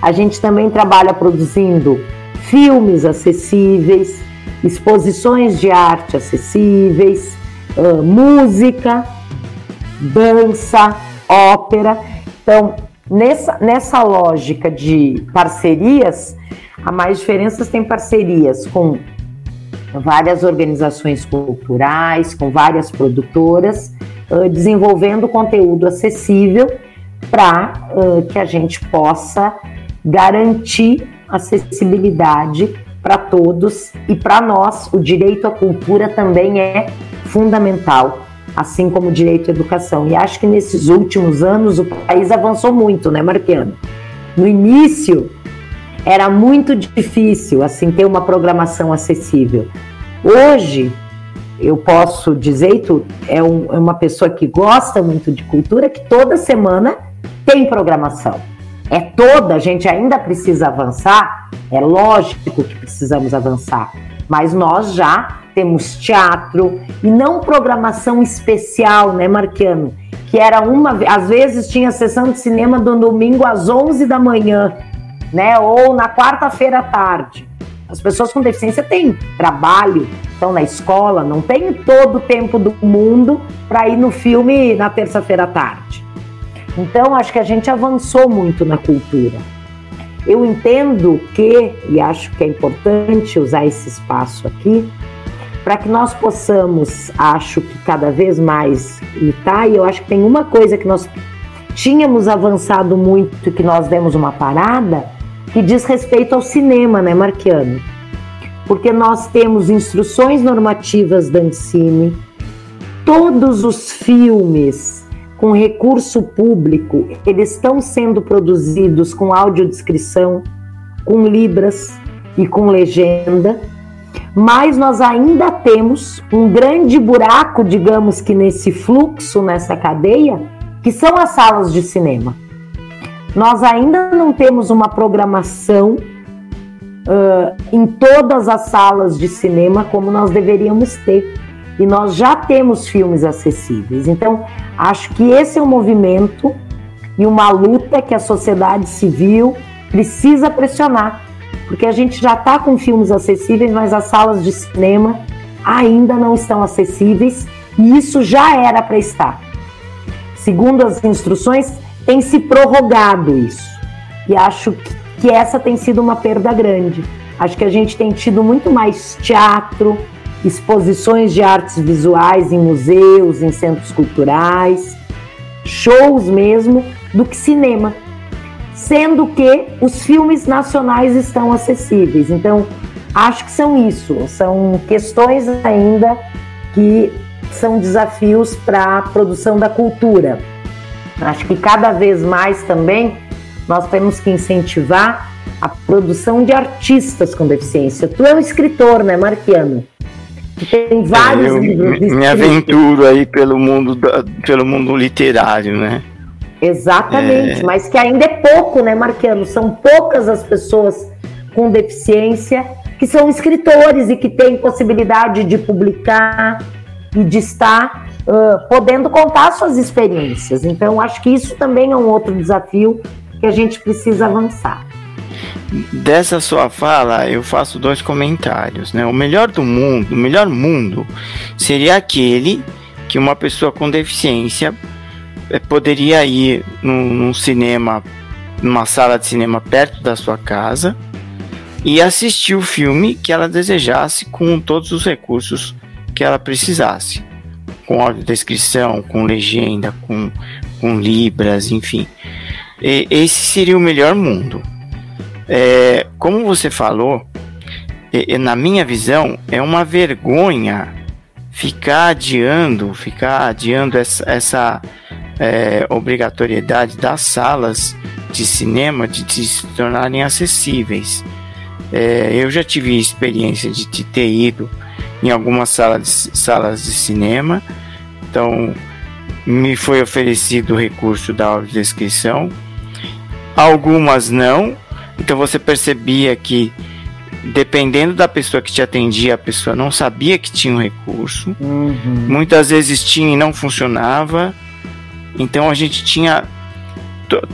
A gente também trabalha produzindo filmes acessíveis, exposições de arte acessíveis, uh, música, dança, ópera. Então, nessa, nessa lógica de parcerias, a Mais Diferenças tem parcerias com várias organizações culturais, com várias produtoras, uh, desenvolvendo conteúdo acessível para uh, que a gente possa garantir acessibilidade para todos e para nós o direito à cultura também é fundamental, assim como o direito à educação. E acho que nesses últimos anos o país avançou muito, né, Marquiano? No início era muito difícil assim ter uma programação acessível. Hoje eu posso dizer, tu é, um, é uma pessoa que gosta muito de cultura, que toda semana tem programação é toda, a gente ainda precisa avançar, é lógico que precisamos avançar, mas nós já temos teatro e não programação especial, né, Marquiano? Que era uma, às vezes tinha sessão de cinema do domingo às 11 da manhã, né, ou na quarta-feira à tarde. As pessoas com deficiência têm trabalho, estão na escola, não tem todo o tempo do mundo para ir no filme na terça-feira à tarde. Então, acho que a gente avançou muito na cultura. Eu entendo que, e acho que é importante usar esse espaço aqui, para que nós possamos, acho que cada vez mais lutar, e eu acho que tem uma coisa que nós tínhamos avançado muito, que nós demos uma parada, que diz respeito ao cinema, né, Marquiano? Porque nós temos instruções normativas da Ancine, todos os filmes com recurso público, eles estão sendo produzidos com audiodescrição, com libras e com legenda, mas nós ainda temos um grande buraco, digamos que nesse fluxo, nessa cadeia, que são as salas de cinema. Nós ainda não temos uma programação uh, em todas as salas de cinema como nós deveríamos ter e nós já temos filmes acessíveis. Então, acho que esse é um movimento e uma luta que a sociedade civil precisa pressionar, porque a gente já está com filmes acessíveis, mas as salas de cinema ainda não estão acessíveis e isso já era para estar. Segundo as instruções, tem se prorrogado isso. E acho que essa tem sido uma perda grande. Acho que a gente tem tido muito mais teatro, exposições de artes visuais em museus, em centros culturais, shows mesmo, do que cinema. Sendo que os filmes nacionais estão acessíveis. Então, acho que são isso, são questões ainda que são desafios para a produção da cultura. Acho que cada vez mais também nós temos que incentivar a produção de artistas com deficiência. Tu é um escritor, né, Marquiano? Tem vários eu livros. Me, me aventuro aí pelo mundo, da, pelo mundo literário, né? Exatamente, é... mas que ainda é pouco, né, Marquiano? São poucas as pessoas com deficiência que são escritores e que têm possibilidade de publicar e de estar uh, podendo contar suas experiências. Então, acho que isso também é um outro desafio que a gente precisa avançar. Dessa sua fala, eu faço dois comentários. Né? O melhor do mundo, o melhor mundo seria aquele que uma pessoa com deficiência eh, poderia ir num, num cinema, numa sala de cinema perto da sua casa e assistir o filme que ela desejasse com todos os recursos que ela precisasse, com audiodescrição, com legenda, com, com libras, enfim. E, esse seria o melhor mundo. É, como você falou, na minha visão, é uma vergonha ficar adiando, ficar adiando essa, essa é, obrigatoriedade das salas de cinema de, de se tornarem acessíveis. É, eu já tive experiência de, de, ter ido em algumas salas de, salas de cinema, então me foi oferecido o recurso da audiodescrição, algumas não, então você percebia que dependendo da pessoa que te atendia, a pessoa não sabia que tinha um recurso. Uhum. Muitas vezes tinha e não funcionava. Então a gente tinha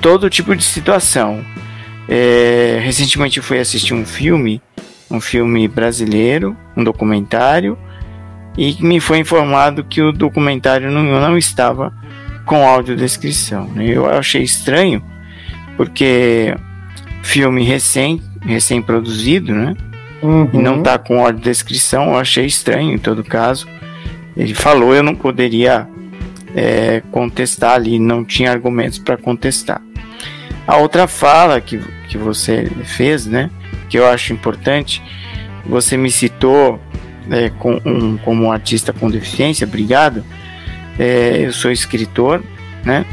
todo tipo de situação. É, recentemente eu fui assistir um filme, um filme brasileiro, um documentário, e me foi informado que o documentário não, não estava com audiodescrição. Eu achei estranho, porque filme recém, recém-produzido, né? Uhum. E não tá com ordem de descrição, eu achei estranho em todo caso. Ele falou, eu não poderia é, contestar ali, não tinha argumentos para contestar. A outra fala que, que você fez, né? Que eu acho importante, você me citou é, com um, como um artista com deficiência, obrigado. É, eu sou escritor, né?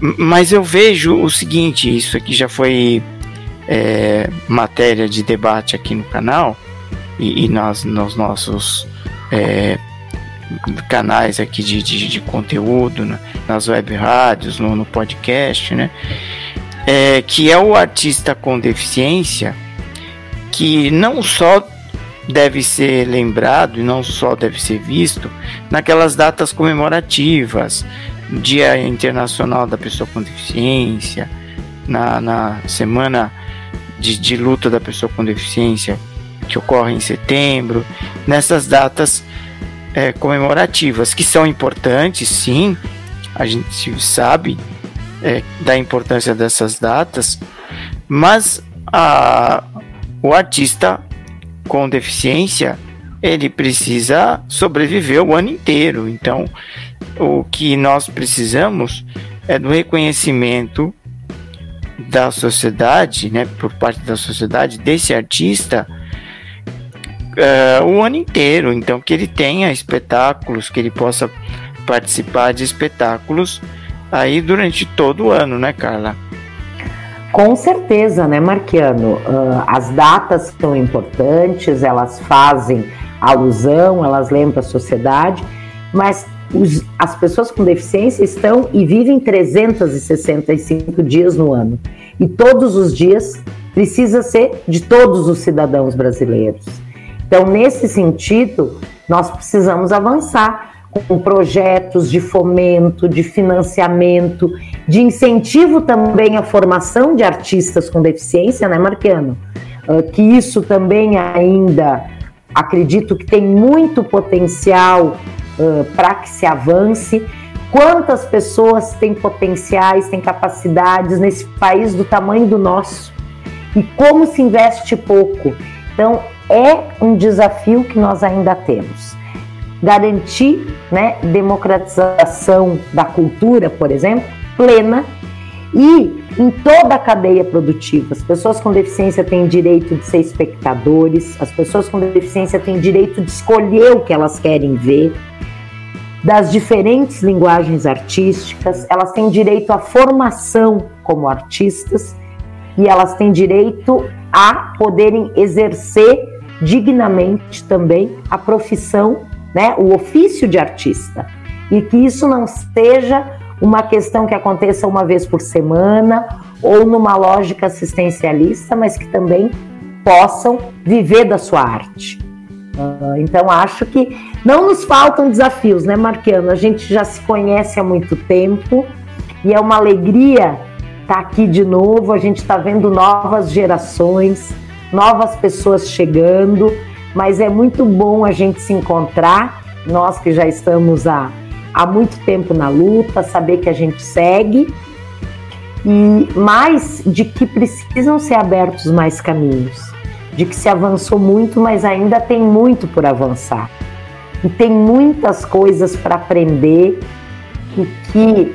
Mas eu vejo o seguinte, isso aqui já foi é, matéria de debate aqui no canal e, e nas, nos nossos é, canais aqui de, de, de conteúdo, né, nas web rádios, no, no podcast, né? É, que é o artista com deficiência que não só deve ser lembrado e não só deve ser visto naquelas datas comemorativas, Dia Internacional da Pessoa com Deficiência, na, na Semana de, de luta da pessoa com deficiência que ocorre em setembro, nessas datas é, comemorativas, que são importantes, sim, a gente sabe é, da importância dessas datas, mas a, o artista com deficiência ele precisa sobreviver o ano inteiro. Então, o que nós precisamos é do reconhecimento da sociedade, né, por parte da sociedade desse artista uh, o ano inteiro. Então, que ele tenha espetáculos, que ele possa participar de espetáculos aí durante todo o ano, né, Carla? Com certeza, né, Marquiano? Uh, as datas são importantes, elas fazem alusão, elas lembram a sociedade, mas os, as pessoas com deficiência estão e vivem 365 dias no ano. E todos os dias precisa ser de todos os cidadãos brasileiros. Então, nesse sentido, nós precisamos avançar com projetos de fomento, de financiamento, de incentivo também à formação de artistas com deficiência, né, Marquiano? Uh, que isso também ainda acredito que tem muito potencial uh, para que se avance. Quantas pessoas têm potenciais, têm capacidades nesse país do tamanho do nosso? E como se investe pouco? Então, é um desafio que nós ainda temos. Garantir né, democratização da cultura, por exemplo, plena e em toda a cadeia produtiva. As pessoas com deficiência têm direito de ser espectadores, as pessoas com deficiência têm direito de escolher o que elas querem ver das diferentes linguagens artísticas, elas têm direito à formação como artistas e elas têm direito a poderem exercer dignamente também a profissão, né, o ofício de artista. E que isso não seja uma questão que aconteça uma vez por semana ou numa lógica assistencialista, mas que também possam viver da sua arte. Uh, então, acho que não nos faltam desafios, né, Marquiano? A gente já se conhece há muito tempo e é uma alegria estar tá aqui de novo. A gente está vendo novas gerações, novas pessoas chegando, mas é muito bom a gente se encontrar, nós que já estamos há, há muito tempo na luta, saber que a gente segue e mais de que precisam ser abertos mais caminhos de que se avançou muito, mas ainda tem muito por avançar. E tem muitas coisas para aprender e que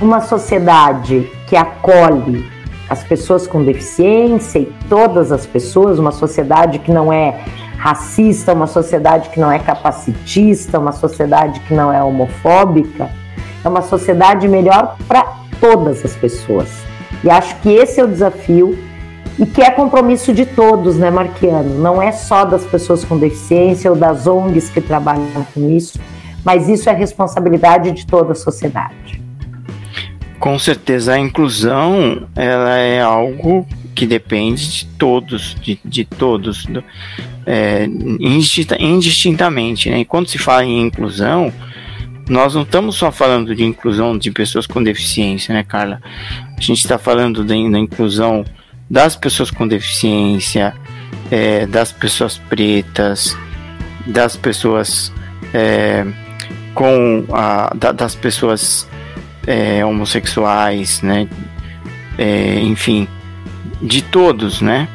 uma sociedade que acolhe as pessoas com deficiência e todas as pessoas, uma sociedade que não é racista, uma sociedade que não é capacitista, uma sociedade que não é homofóbica, é uma sociedade melhor para todas as pessoas. E acho que esse é o desafio e que é compromisso de todos, né, Marquiano? Não é só das pessoas com deficiência ou das ONGs que trabalham com isso, mas isso é responsabilidade de toda a sociedade. Com certeza, a inclusão ela é algo que depende de todos, de, de todos, é, indistintamente. Né? E quando se fala em inclusão, nós não estamos só falando de inclusão de pessoas com deficiência, né, Carla? A gente está falando da, inclusão das pessoas com deficiência, é, das pessoas pretas, das pessoas é, com a, da, das pessoas é, homossexuais, né? É, enfim, de todos, né?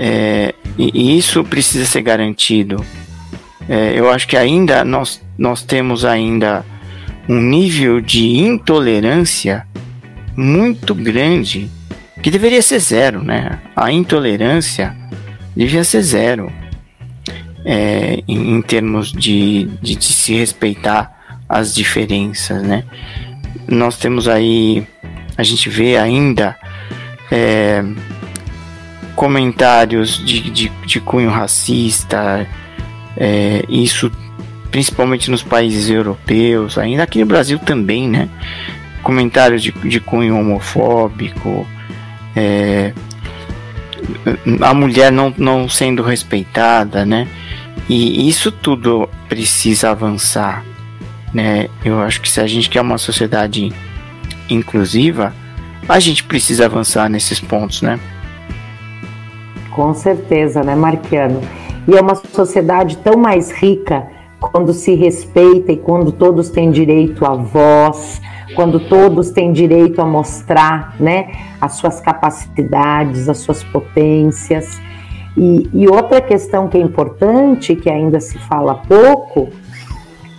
É, e, isso precisa ser garantido. É, eu acho que ainda nós, nós temos ainda um nível de intolerância muito grande que deveria ser zero, né? A intolerância devia ser zero é, em, em, termos de, de, de, se respeitar as diferenças, né? Nós temos aí, a gente vê ainda é, comentários de, de, de, cunho racista, é, isso principalmente nos países europeus, ainda aqui no Brasil também, né? Comentários de, de cunho homofóbico, é, a mulher não, não sendo respeitada, né? E isso tudo precisa avançar, né? Eu acho que se a gente quer uma sociedade inclusiva, a gente precisa avançar nesses pontos, né? Com certeza, né, Marquiano? E é uma sociedade tão mais rica quando se respeita e quando todos têm direito à voz, quando todos têm direito a mostrar né, as suas capacidades, as suas potências. E, e outra questão que é importante, que ainda se fala pouco,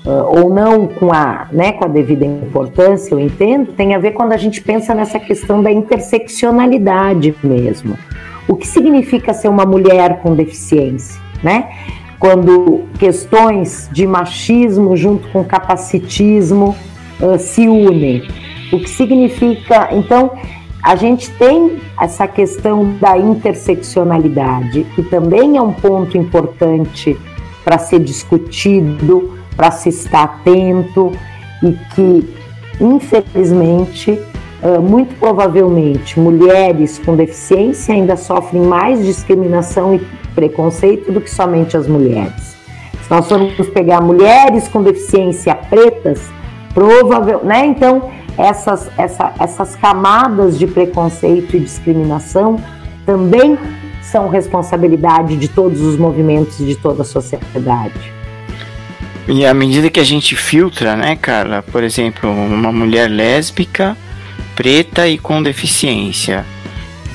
ou não com a, né, com a devida importância, eu entendo, tem a ver quando a gente pensa nessa questão da interseccionalidade mesmo. O que significa ser uma mulher com deficiência, né? Quando questões de machismo junto com capacitismo uh, se unem. O que significa, então, a gente tem essa questão da interseccionalidade, que também é um ponto importante para ser discutido, para se estar atento e que, infelizmente, muito provavelmente, mulheres com deficiência ainda sofrem mais discriminação e preconceito do que somente as mulheres. Se nós formos pegar mulheres com deficiência pretas, provável, né? Então, essas, essa, essas camadas de preconceito e discriminação também são responsabilidade de todos os movimentos de toda a sociedade. E à medida que a gente filtra, né, Carla, por exemplo, uma mulher lésbica, preta e com deficiência,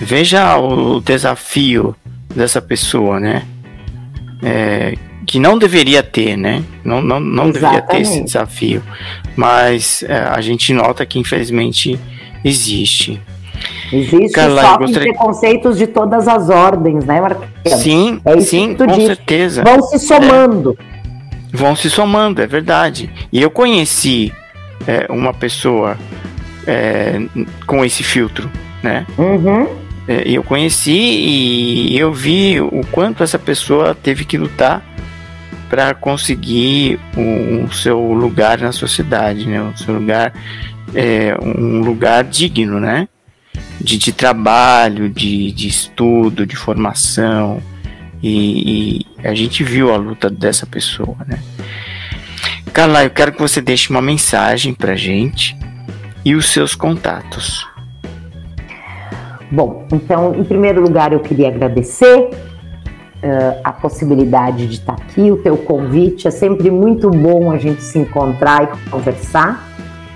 veja o desafio dessa pessoa, né? É, que não deveria ter, né? Não, não, não deveria ter esse desafio. Mas é, a gente nota que infelizmente existe. Existe Carla, só gostaria... preconceitos de todas as ordens, né, Marquinhos? Sim, é sim, com diz. certeza. Vão se somando. É. Vão se somando, é verdade. E eu conheci é, uma pessoa é, com esse filtro, né? Uhum. É, eu conheci e eu vi o quanto essa pessoa teve que lutar para conseguir o, o, seu lugar na sociedade, né? O seu lugar é um lugar digno, né? De, de trabalho, de, de estudo, de formação. E, e, a gente viu a luta dessa pessoa, né? Carla, eu quero que você deixe uma mensagem pra gente e os seus contatos. Bom, então, em primeiro lugar, eu queria agradecer uh, a possibilidade de estar aqui, o teu convite. É sempre muito bom a gente se encontrar e conversar.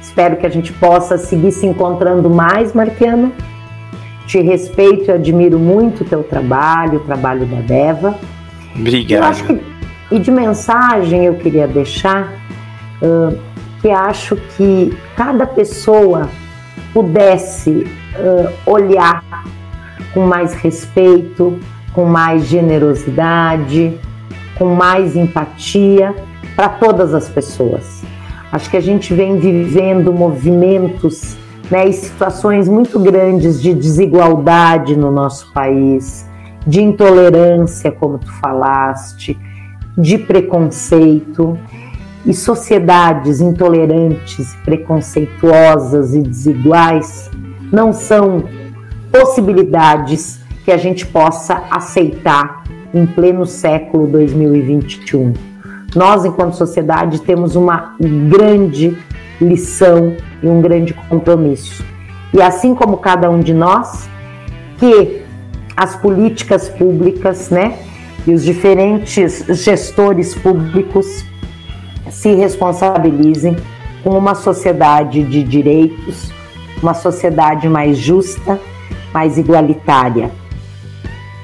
Espero que a gente possa seguir se encontrando mais, Marquiano. Te respeito e admiro muito o teu trabalho, o trabalho da Deva. Obrigado. Que, e de mensagem eu queria deixar uh, que acho que cada pessoa pudesse uh, olhar com mais respeito, com mais generosidade, com mais empatia para todas as pessoas. Acho que a gente vem vivendo movimentos né, e situações muito grandes de desigualdade no nosso país, de intolerância, como tu falaste, de preconceito e sociedades intolerantes, preconceituosas e desiguais não são possibilidades que a gente possa aceitar em pleno século 2021. Nós, enquanto sociedade, temos uma grande lição e um grande compromisso. E assim como cada um de nós, que as políticas públicas, né, e os diferentes gestores públicos se responsabilizem com uma sociedade de direitos, uma sociedade mais justa, mais igualitária.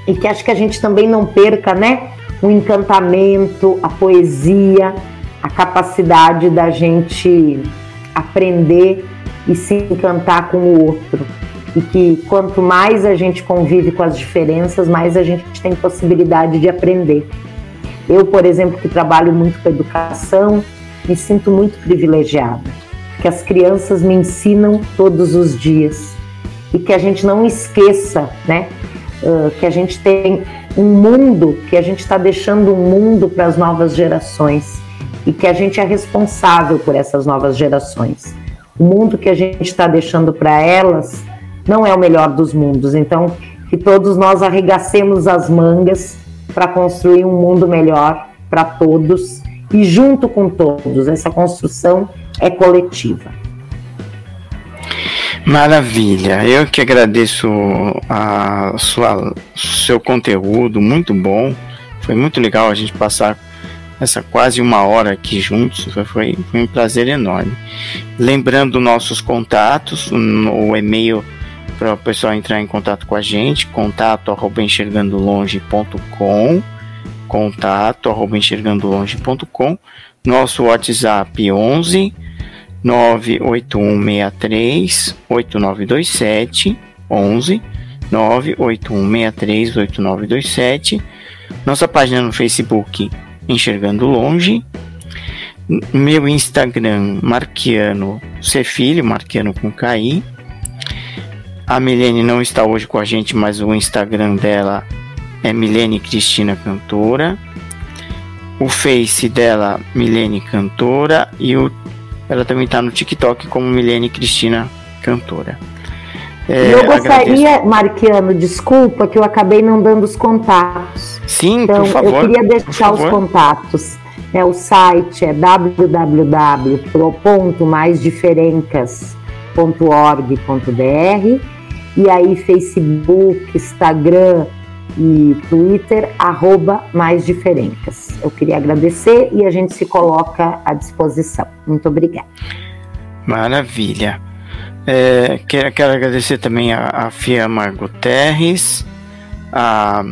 E que acho que a gente também não perca, né, o encantamento, a poesia, a capacidade da gente aprender e se encantar com o outro. E que quanto mais a gente convive com as diferenças, mais a gente tem possibilidade de aprender. Eu, por exemplo, que trabalho muito com educação, me sinto muito privilegiada, que as crianças me ensinam todos os dias e que a gente não esqueça, né, uh, que a gente tem um mundo, que a gente está deixando um mundo para as novas gerações e que a gente é responsável por essas novas gerações. O mundo que a gente está deixando para elas não é o melhor dos mundos, então que todos nós arregacemos as mangas para construir um mundo melhor para todos e junto com todos. Essa construção é coletiva. Maravilha, eu que agradeço a sua seu conteúdo, muito bom. Foi muito legal a gente passar essa quase uma hora aqui juntos, foi, foi um prazer enorme. Lembrando nossos contatos, o e-mail para o pessoal entrar em contato com a gente, contato arroba enxergandolonge.com, contato arroba enxergandolonge.com, nosso WhatsApp 11 98163 8927 11 98163 8927 nossa página no Facebook Enxergando Longe. Meu Instagram Marquiano Ser Filho, Marquiano com KI a Milene não está hoje com a gente, mas o Instagram dela é Milene Cristina Cantora. O Face dela, Milene Cantora. E o, ela também está no TikTok como Milene Cristina Cantora. É, eu gostaria, agradeço. Marquiano, desculpa que eu acabei não dando os contatos. Sim, então, por favor. Eu queria deixar os contatos. É, o site é www.maisdiferencas.org.br e aí Facebook, Instagram e Twitter, arroba mais diferencas. Eu queria agradecer e a gente se coloca à disposição. Muito obrigada. Maravilha. É, quero, quero, agradecer também a, a Fiamma Guterres, a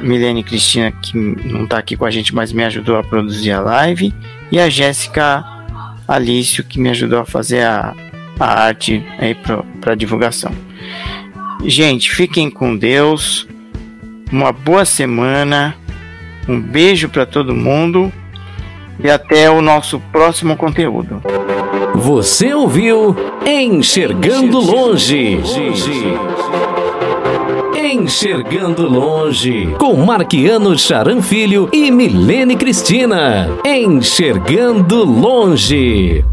Milene Cristina, que não está aqui com a gente, mas me ajudou a produzir a live, e a Jéssica Alício, que me ajudou a fazer a, a arte para divulgação. Gente, fiquem com Deus. Uma boa semana. Um beijo para todo mundo e até o nosso próximo conteúdo. Você ouviu Enxergando Longe. Enxergando Longe, com Marquiano Charan Filho e Milene Cristina. Enxergando Longe.